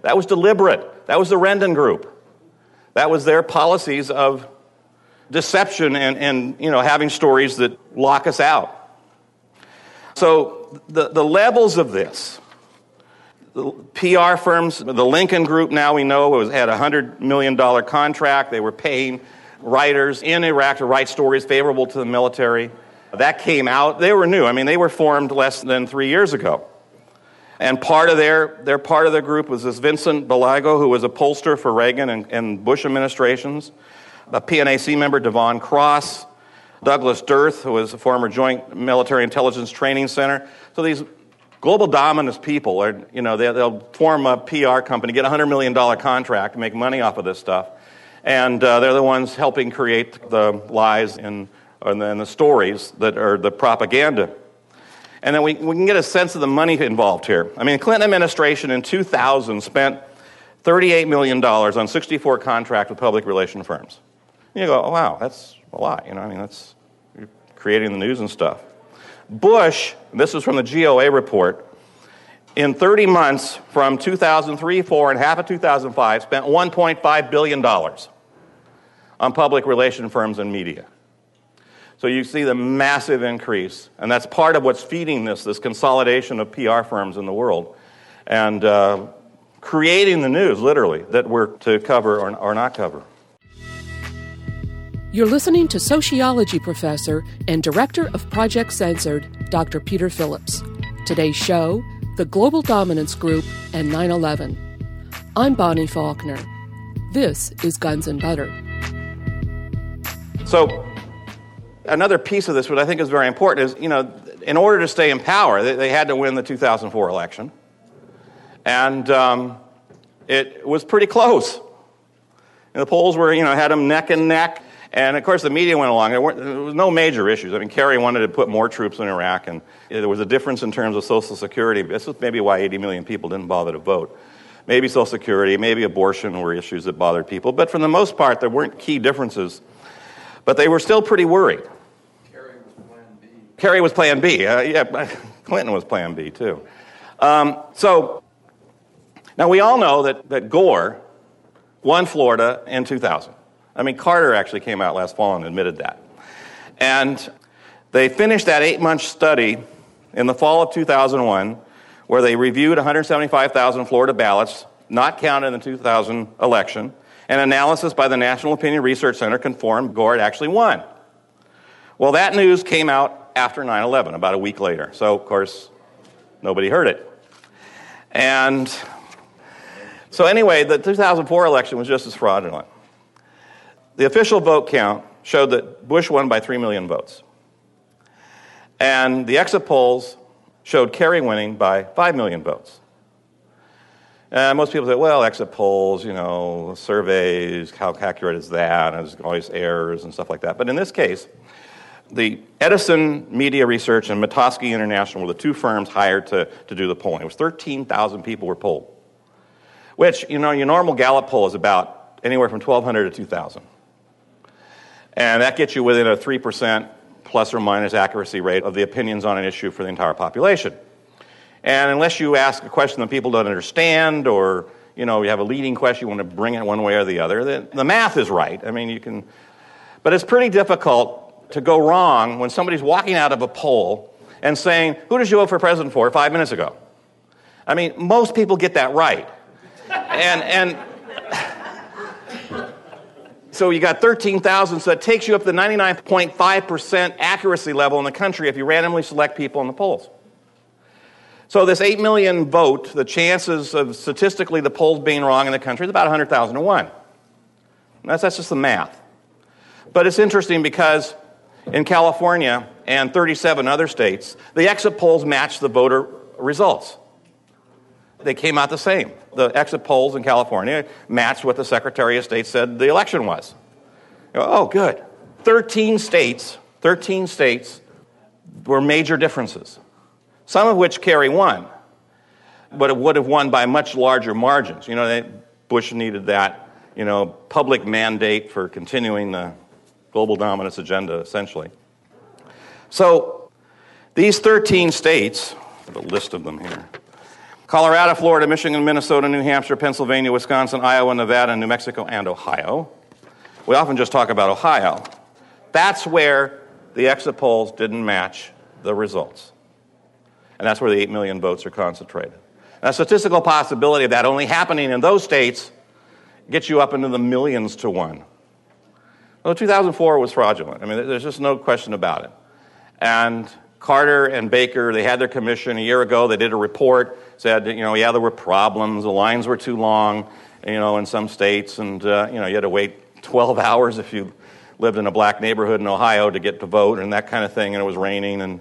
That was deliberate. That was the Rendon Group. That was their policies of deception and, and you know, having stories that lock us out. So, the, the levels of this, the PR firms, the Lincoln Group now we know was, had a $100 million contract. They were paying writers in Iraq to write stories favorable to the military. That came out. They were new. I mean, they were formed less than three years ago. And part of their, their part of their group was this Vincent Breglio, who was a pollster for Reagan and, and Bush administrations. A PNAC member, Devon Cross, Douglas Dearth, who was a former Joint Military Intelligence Training Center. So these global dominance people are, you know, they, will form a PR company, get a $100 million contract, make money off of this stuff. And uh, they're the ones helping create the lies and, and the stories that are the propaganda. And then we, we can get a sense of the money involved here. I mean, the Clinton administration in 2000 spent $38 million on 64 contracts with public relation firms. You go, oh, wow, that's a lot. You know, I mean, that's creating the news and stuff. Bush, this is from the GOA report, in 30 months from 2003, 4, and half of 2005, spent $1.5 billion on public relation firms and media. So you see the massive increase, and that's part of what's feeding this, this consolidation of PR firms in the world. And uh, creating the news, literally, that we're to cover or, or not cover. You're listening to sociology professor and director of Project Censored, Dr. Peter Phillips. Today's show The Global Dominance Group and 9 11. I'm Bonnie Faulkner. This is Guns and Butter. So, another piece of this, what I think is very important, is you know, in order to stay in power, they, they had to win the 2004 election. And um, it was pretty close. And the polls were, you know, had them neck and neck. And of course, the media went along. There, there, was no major issues. I mean, Kerry wanted to put more troops in Iraq, and there was a difference in terms of Social Security. This is maybe why 80 million people didn't bother to vote. Maybe Social Security, maybe abortion were issues that bothered people. But for the most part, there weren't key differences. But they were still pretty worried. Kerry was Plan B. Kerry was Plan B. Uh, yeah, Clinton was Plan B, too. Um, so now, we all know that, that Gore won Florida in 2000. I mean, Carter actually came out last fall and admitted that. And they finished that eight month study in the fall of 2001, where they reviewed 175,000 Florida ballots, not counted in the 2000 election, and analysis by the National Opinion Research Center confirmed Gore had actually won. Well, that news came out after 9 11, about a week later. So, of course, nobody heard it. And so, anyway, the 2004 election was just as fraudulent. The official vote count showed that Bush won by 3 million votes. And the exit polls showed Kerry winning by 5 million votes. And most people say, well, exit polls, you know, surveys, how accurate is that? And there's always errors and stuff like that. But in this case, the Edison Media Research and Mitofsky International were the two firms hired to, to do the polling. It was 13,000 people were polled which, you know, your normal Gallup poll is about anywhere from 1,200 to 2,000. And that gets you within a 3% plus or minus accuracy rate of the opinions on an issue for the entire population. And unless you ask a question that people don't understand or you know, you have a leading question, you want to bring it one way or the other, the, the math is right. I mean, you can, but it's pretty difficult to go wrong when somebody's walking out of a poll and saying, Who did you vote for president for five minutes ago? I mean, most people get that right and, and so you got 13,000, so that takes you up to the 99.5% accuracy level in the country if you randomly select people in the polls. So this 8 million vote, the chances of statistically the polls being wrong in the country is about 100,000 to 1. That's, that's just the math. But it's interesting because in California and 37 other states, the exit polls match the voter results. They came out the same. The exit polls in California matched what the Secretary of State said the election was. oh, good. 13 states, 13 states were major differences, some of which Kerry won, but it would have won by much larger margins. You know, Bush needed that, you know, public mandate for continuing the global dominance agenda, essentially. So these 13 states, I have a list of them here. Colorado, Florida, Michigan, Minnesota, New Hampshire, Pennsylvania, Wisconsin, Iowa, Nevada, New Mexico, and Ohio. We often just talk about Ohio. That's where the exit polls didn't match the results. And that's where the 8 million votes are concentrated. Now, statistical possibility of that only happening in those states gets you up into the millions to one. Well, 2004 was fraudulent. I mean, there's just no question about it. And Carter and Baker, they had their commission a year ago. They did a report said, you know, yeah, there were problems. The lines were too long, you know, in some states, and, uh, you know, you had to wait 12 hours if you lived in a black neighborhood in Ohio to get to vote and that kind of thing, and it was raining. And,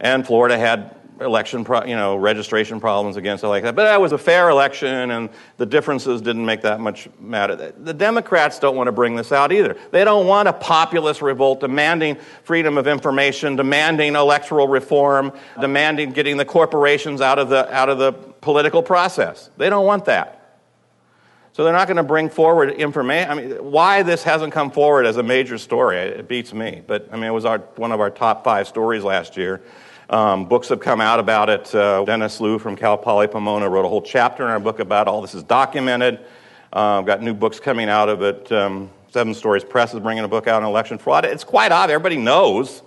and Florida had election, pro, you know, registration problems against it like that. But that was a fair election, and the differences didn't make that much matter. The Democrats don't want to bring this out either. They don't want a populist revolt demanding freedom of information, demanding electoral reform, demanding getting the corporations out of the out of the political process. They don't want that. So they're not going to bring forward information. I mean, why this hasn't come forward as a major story, it beats me. But I mean, it was our, one of our top five stories last year. Um, books have come out about it. Uh, Dennis Loo from Cal Poly Pomona wrote a whole chapter in our book about all this is documented. Uh, got new books coming out of it. Um, Seven Stories Press is bringing a book out on election fraud. It's quite obvious. Everybody knows.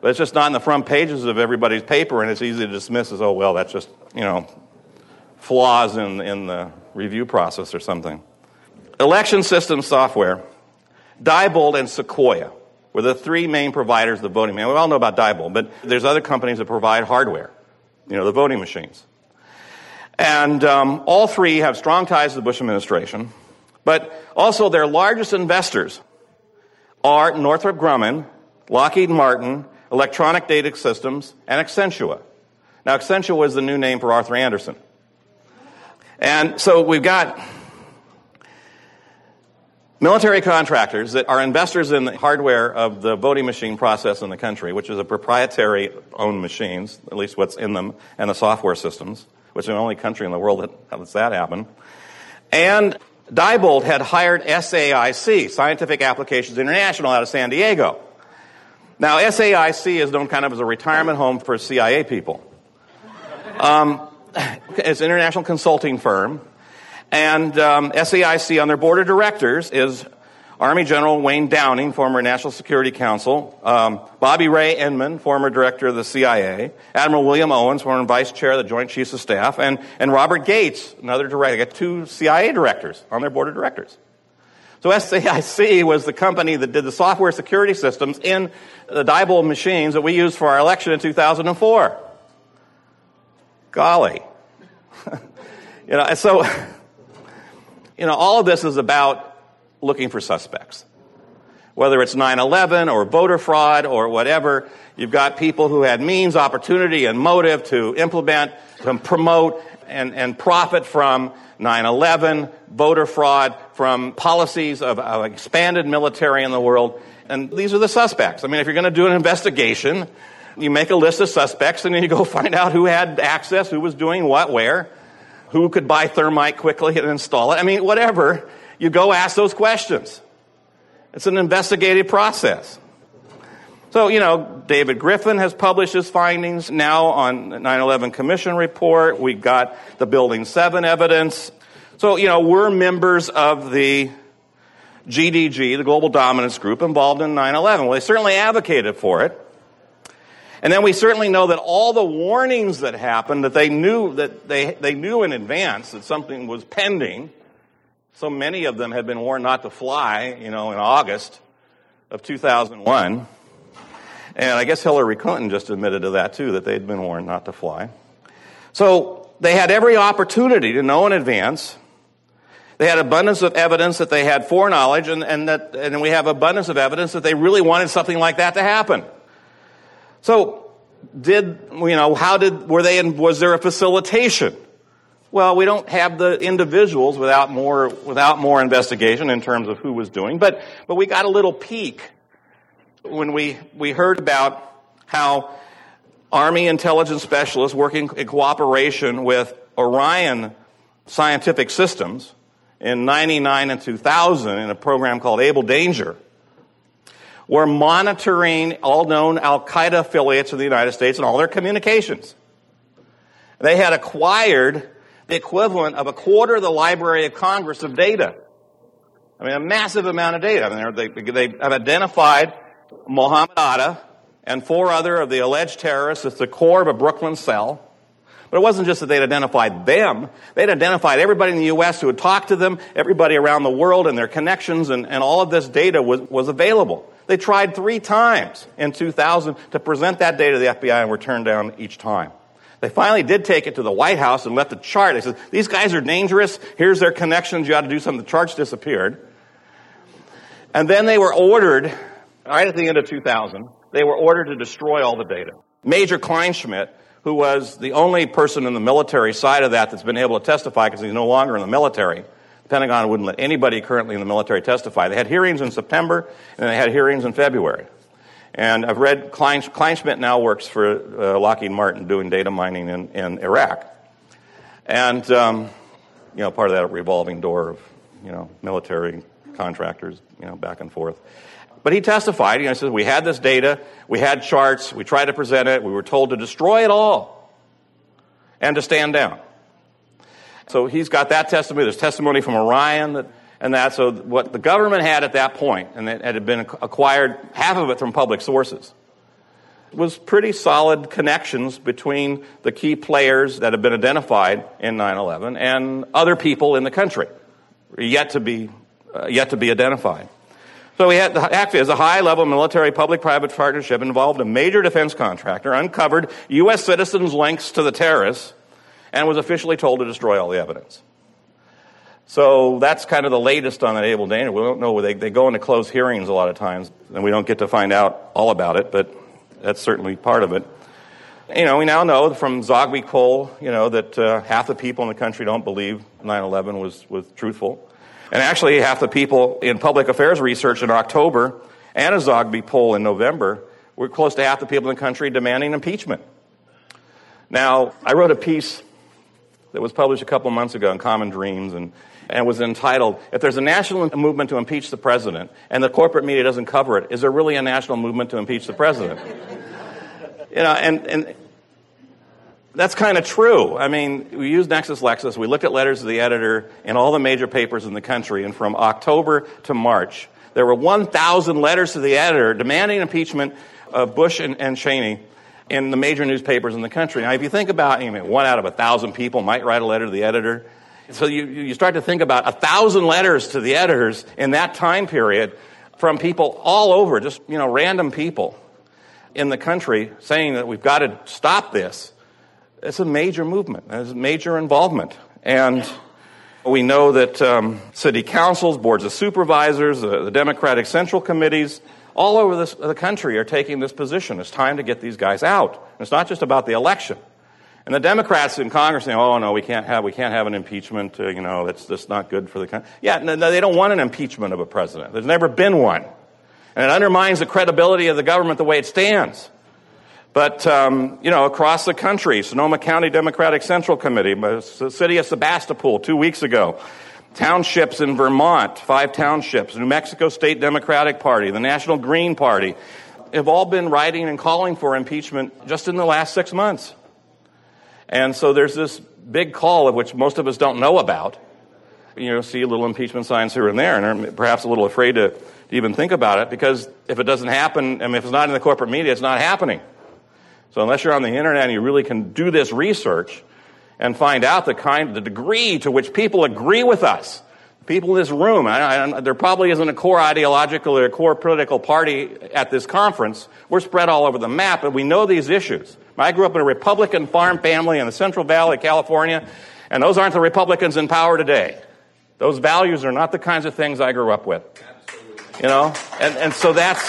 But it's just not in the front pages of everybody's paper, and it's easy to dismiss as, oh, well, that's just, you know, flaws in, in the review process or something. Election system software, Diebold and Sequoia were the three main providers of the voting machine. We all know about Diebold, but there's other companies that provide hardware, you know, the voting machines. And um, all three have strong ties to the Bush administration, but also their largest investors are Northrop Grumman, Lockheed Martin, Electronic Data Systems, and Accenture. Now, Accenture was the new name for Arthur Andersen. And so we've got military contractors that are investors in the hardware of the voting machine process in the country, which is a proprietary owned machines, at least what's in them, and the software systems, which is the only country in the world that lets that happen. And Diebold had hired SAIC, Scientific Applications International, out of San Diego. Now, SAIC is known kind of as a retirement home for CIA people. Um, it's an international consulting firm. And um, SAIC on their board of directors is Army General Wayne Downing, former National Security Council, um, Bobby Ray Inman, former director of the CIA, Admiral William Owens, former vice chair of the Joint Chiefs of Staff, and, and Robert Gates, another director. They got two CIA directors on their board of directors. So SAIC was the company that did the software security systems in the Diebold machines that we used for our election in 2004. Golly. you know, so, you know, all of this is about looking for suspects. Whether it's 9 11 or voter fraud or whatever, you've got people who had means, opportunity, and motive to implement, to promote, and, and profit from 9 11, voter fraud, from policies of, of expanded military in the world. And these are the suspects. I mean, if you're going to do an investigation, you make a list of suspects and then you go find out who had access, who was doing what, where, who could buy thermite quickly and install it. I mean, whatever. You go ask those questions. It's an investigative process. So, you know, David Griffin has published his findings now on the 9-11 Commission report. We've got the Building 7 evidence. So, you know, we're members of the GDG, the Global Dominance Group, involved in 9-11. Well, they certainly advocated for it. And then we certainly know that all the warnings that happened, that they knew that they, they knew in advance that something was pending. So many of them had been warned not to fly, you know, in August of 2001. And I guess Hillary Clinton just admitted to that too, that they'd been warned not to fly. So they had every opportunity to know in advance. They had abundance of evidence that they had foreknowledge, and, and that, and we have abundance of evidence that they really wanted something like that to happen. So, did, you know, how did, were they in, was there a facilitation? Well, we don't have the individuals without more, without more investigation in terms of who was doing, but, but we got a little peek when we, we heard about how Army intelligence specialists working in cooperation with Orion Scientific Systems in 99 and 2000 in a program called Able Danger were monitoring all known Al Qaeda affiliates of the United States and all their communications. They had acquired the equivalent of a quarter of the Library of Congress of data. I mean, a massive amount of data. I mean, they, they have identified Mohammed Atta and four other of the alleged terrorists as the core of a Brooklyn cell. But it wasn't just that they'd identified them. They'd identified everybody in the U.S. who had talked to them, everybody around the world and their connections, and, and all of this data was, was available. They tried three times in 2000 to present that data to the FBI and were turned down each time. They finally did take it to the White House and left a chart. They said, these guys are dangerous. Here's their connections. You ought to do something. The charts disappeared. And then they were ordered, right at the end of 2000, they were ordered to destroy all the data. Major Kleinsmith, who was the only person in the military side of that that's been able to testify because he's no longer in the military, Pentagon wouldn't let anybody currently in the military testify. They had hearings in September and they had hearings in February. And I've read Klein, Kleinsmith now works for uh, Lockheed Martin doing data mining in, in Iraq. And, um, you know, part of that revolving door of, you know, military contractors, you know, back and forth. But he testified, you know, he we had this data, we had charts, we tried to present it, we were told to destroy it all and to stand down. So he's got that testimony. There's testimony from Orion that, and that. So what the government had at that point, and it had been acquired half of it from public sources, was pretty solid connections between the key players that have been identified in 9/11 and other people in the country, yet to be uh, yet to be identified. So we had ACFI as a high-level military public-private partnership involved a major defense contractor, uncovered U.S. citizens' links to the terrorists, and was officially told to destroy all the evidence. So that's kind of the latest on that Able Danger. We don't know. They, they go into closed hearings a lot of times, and we don't get to find out all about it, but that's certainly part of it. You know, we now know from Zogby poll, you know, that uh, half the people in the country don't believe 9-11 was, was truthful. And actually, half the people in public affairs research in October and a Zogby poll in November were close to half the people in the country demanding impeachment. Now, I wrote a piece that was published a couple months ago in Common Dreams and, and was entitled, If There's a National Movement to Impeach the President and the corporate media doesn't cover it, is there really a national movement to impeach the President? you know, and, and that's kind of true. I mean, we used LexisNexis. We looked at letters to the editor in all the major papers in the country, and from October to March, there were 1,000 letters to the editor demanding impeachment of Bush and, and Cheney in the major newspapers in the country. Now, if you think about, you know, one out of a thousand people might write a letter to the editor. So you, you start to think about a thousand letters to the editors in that time period from people all over, just, you know, random people in the country saying that we've got to stop this. It's a major movement. It's major involvement. And we know that um, city councils, boards of supervisors, uh, the Democratic Central Committees, all over this, the country are taking this position. It's time to get these guys out. And it's not just about the election. And the Democrats in Congress say, "Oh no, we can't have we can't have an impeachment. Uh, you know, that's that's not good for the country." Yeah, no, they don't want an impeachment of a president. There's never been one, and it undermines the credibility of the government the way it stands. But um, you know, across the country, Sonoma County Democratic Central Committee, the city of Sebastopol, two weeks ago, townships in Vermont, five townships, New Mexico State Democratic Party, the National Green Party, have all been writing and calling for impeachment just in the last six months. And so there's this big call of which most of us don't know about. You know, see little impeachment signs here and there, and are perhaps a little afraid to, to even think about it because if it doesn't happen, I mean, if it's not in the corporate media, it's not happening. So unless you're on the internet and you really can do this research, and find out the kind, the degree to which people agree with us. People in this room, I, I, there probably isn't a core ideological or a core political party at this conference. We're spread all over the map, and we know these issues. I grew up in a Republican farm family in the Central Valley of California, and those aren't the Republicans in power today. Those values are not the kinds of things I grew up with. You know? And, and so that's,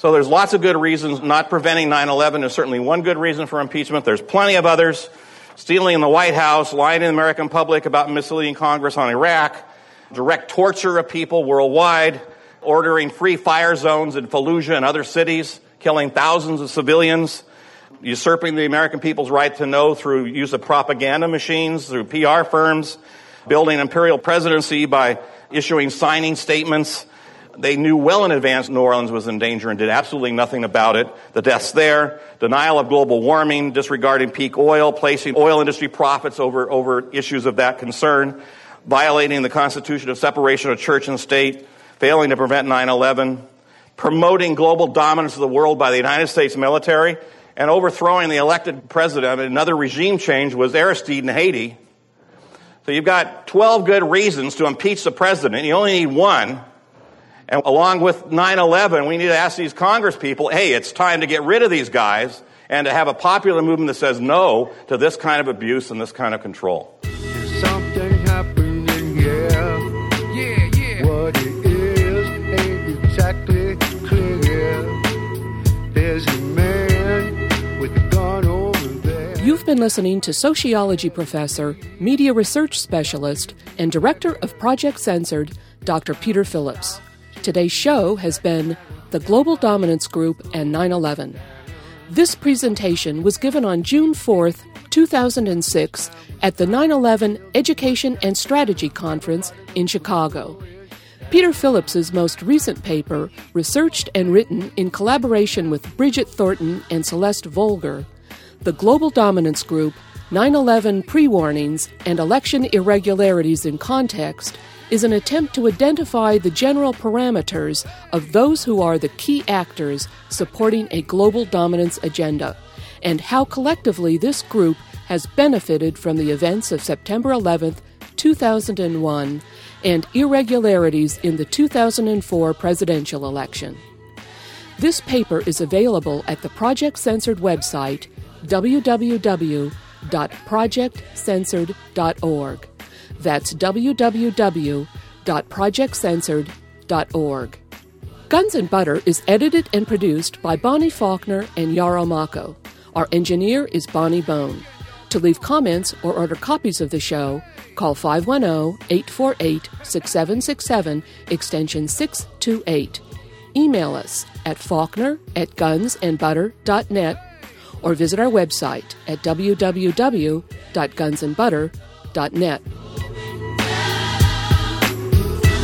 So there's lots of good reasons. Not preventing 9-11 is certainly one good reason for impeachment. There's plenty of others. Stealing in the White House, lying to the American public about misleading Congress on Iraq, direct torture of people worldwide, ordering free fire zones in Fallujah and other cities, killing thousands of civilians, usurping the American people's right to know through use of propaganda machines, through PR firms, building imperial presidency by issuing signing statements they knew well in advance New Orleans was in danger and did absolutely nothing about it. The deaths there, denial of global warming, disregarding peak oil, placing oil industry profits over, over issues of that concern, violating the Constitution of separation of church and state, failing to prevent 9-11, promoting global dominance of the world by the United States military, and overthrowing the elected president. Another regime change was Aristide in Haiti. So you've got 12 good reasons to impeach the president. You only need one. And along with 9-11, we need to ask these Congress people, hey, it's time to get rid of these guys and to have a popular movement that says no to this kind of abuse and this kind of control. You've been listening to sociology professor, media research specialist, and director of Project Censored, Dr. Peter Phillips. Today's show has been The Global Dominance Group and 9 11. This presentation was given on June 4, 2006, at the 9 11 Education and Strategy Conference in Chicago. Peter Phillips's most recent paper, researched and written in collaboration with Bridget Thornton and Celeste Vogler, the Global Dominance Group, 9 11 Pre Warnings, and Election Irregularities in Context, is an attempt to identify the general parameters of those who are the key actors supporting a global dominance agenda, and how collectively this group has benefited from the events of September 11, 2001, and irregularities in the 2004 presidential election. This paper is available at the Project Censored website www.projectcensored.org. That's www.projectcensored.org. Guns and Butter is edited and produced by Bonnie Faulkner and Yarrow Mako. Our engineer is Bonnie Bone. To leave comments or order copies of the show, call 510 848 6767, extension 628. Email us at faulkner at gunsandbutter.net or visit our website at www.gunsandbutter.net.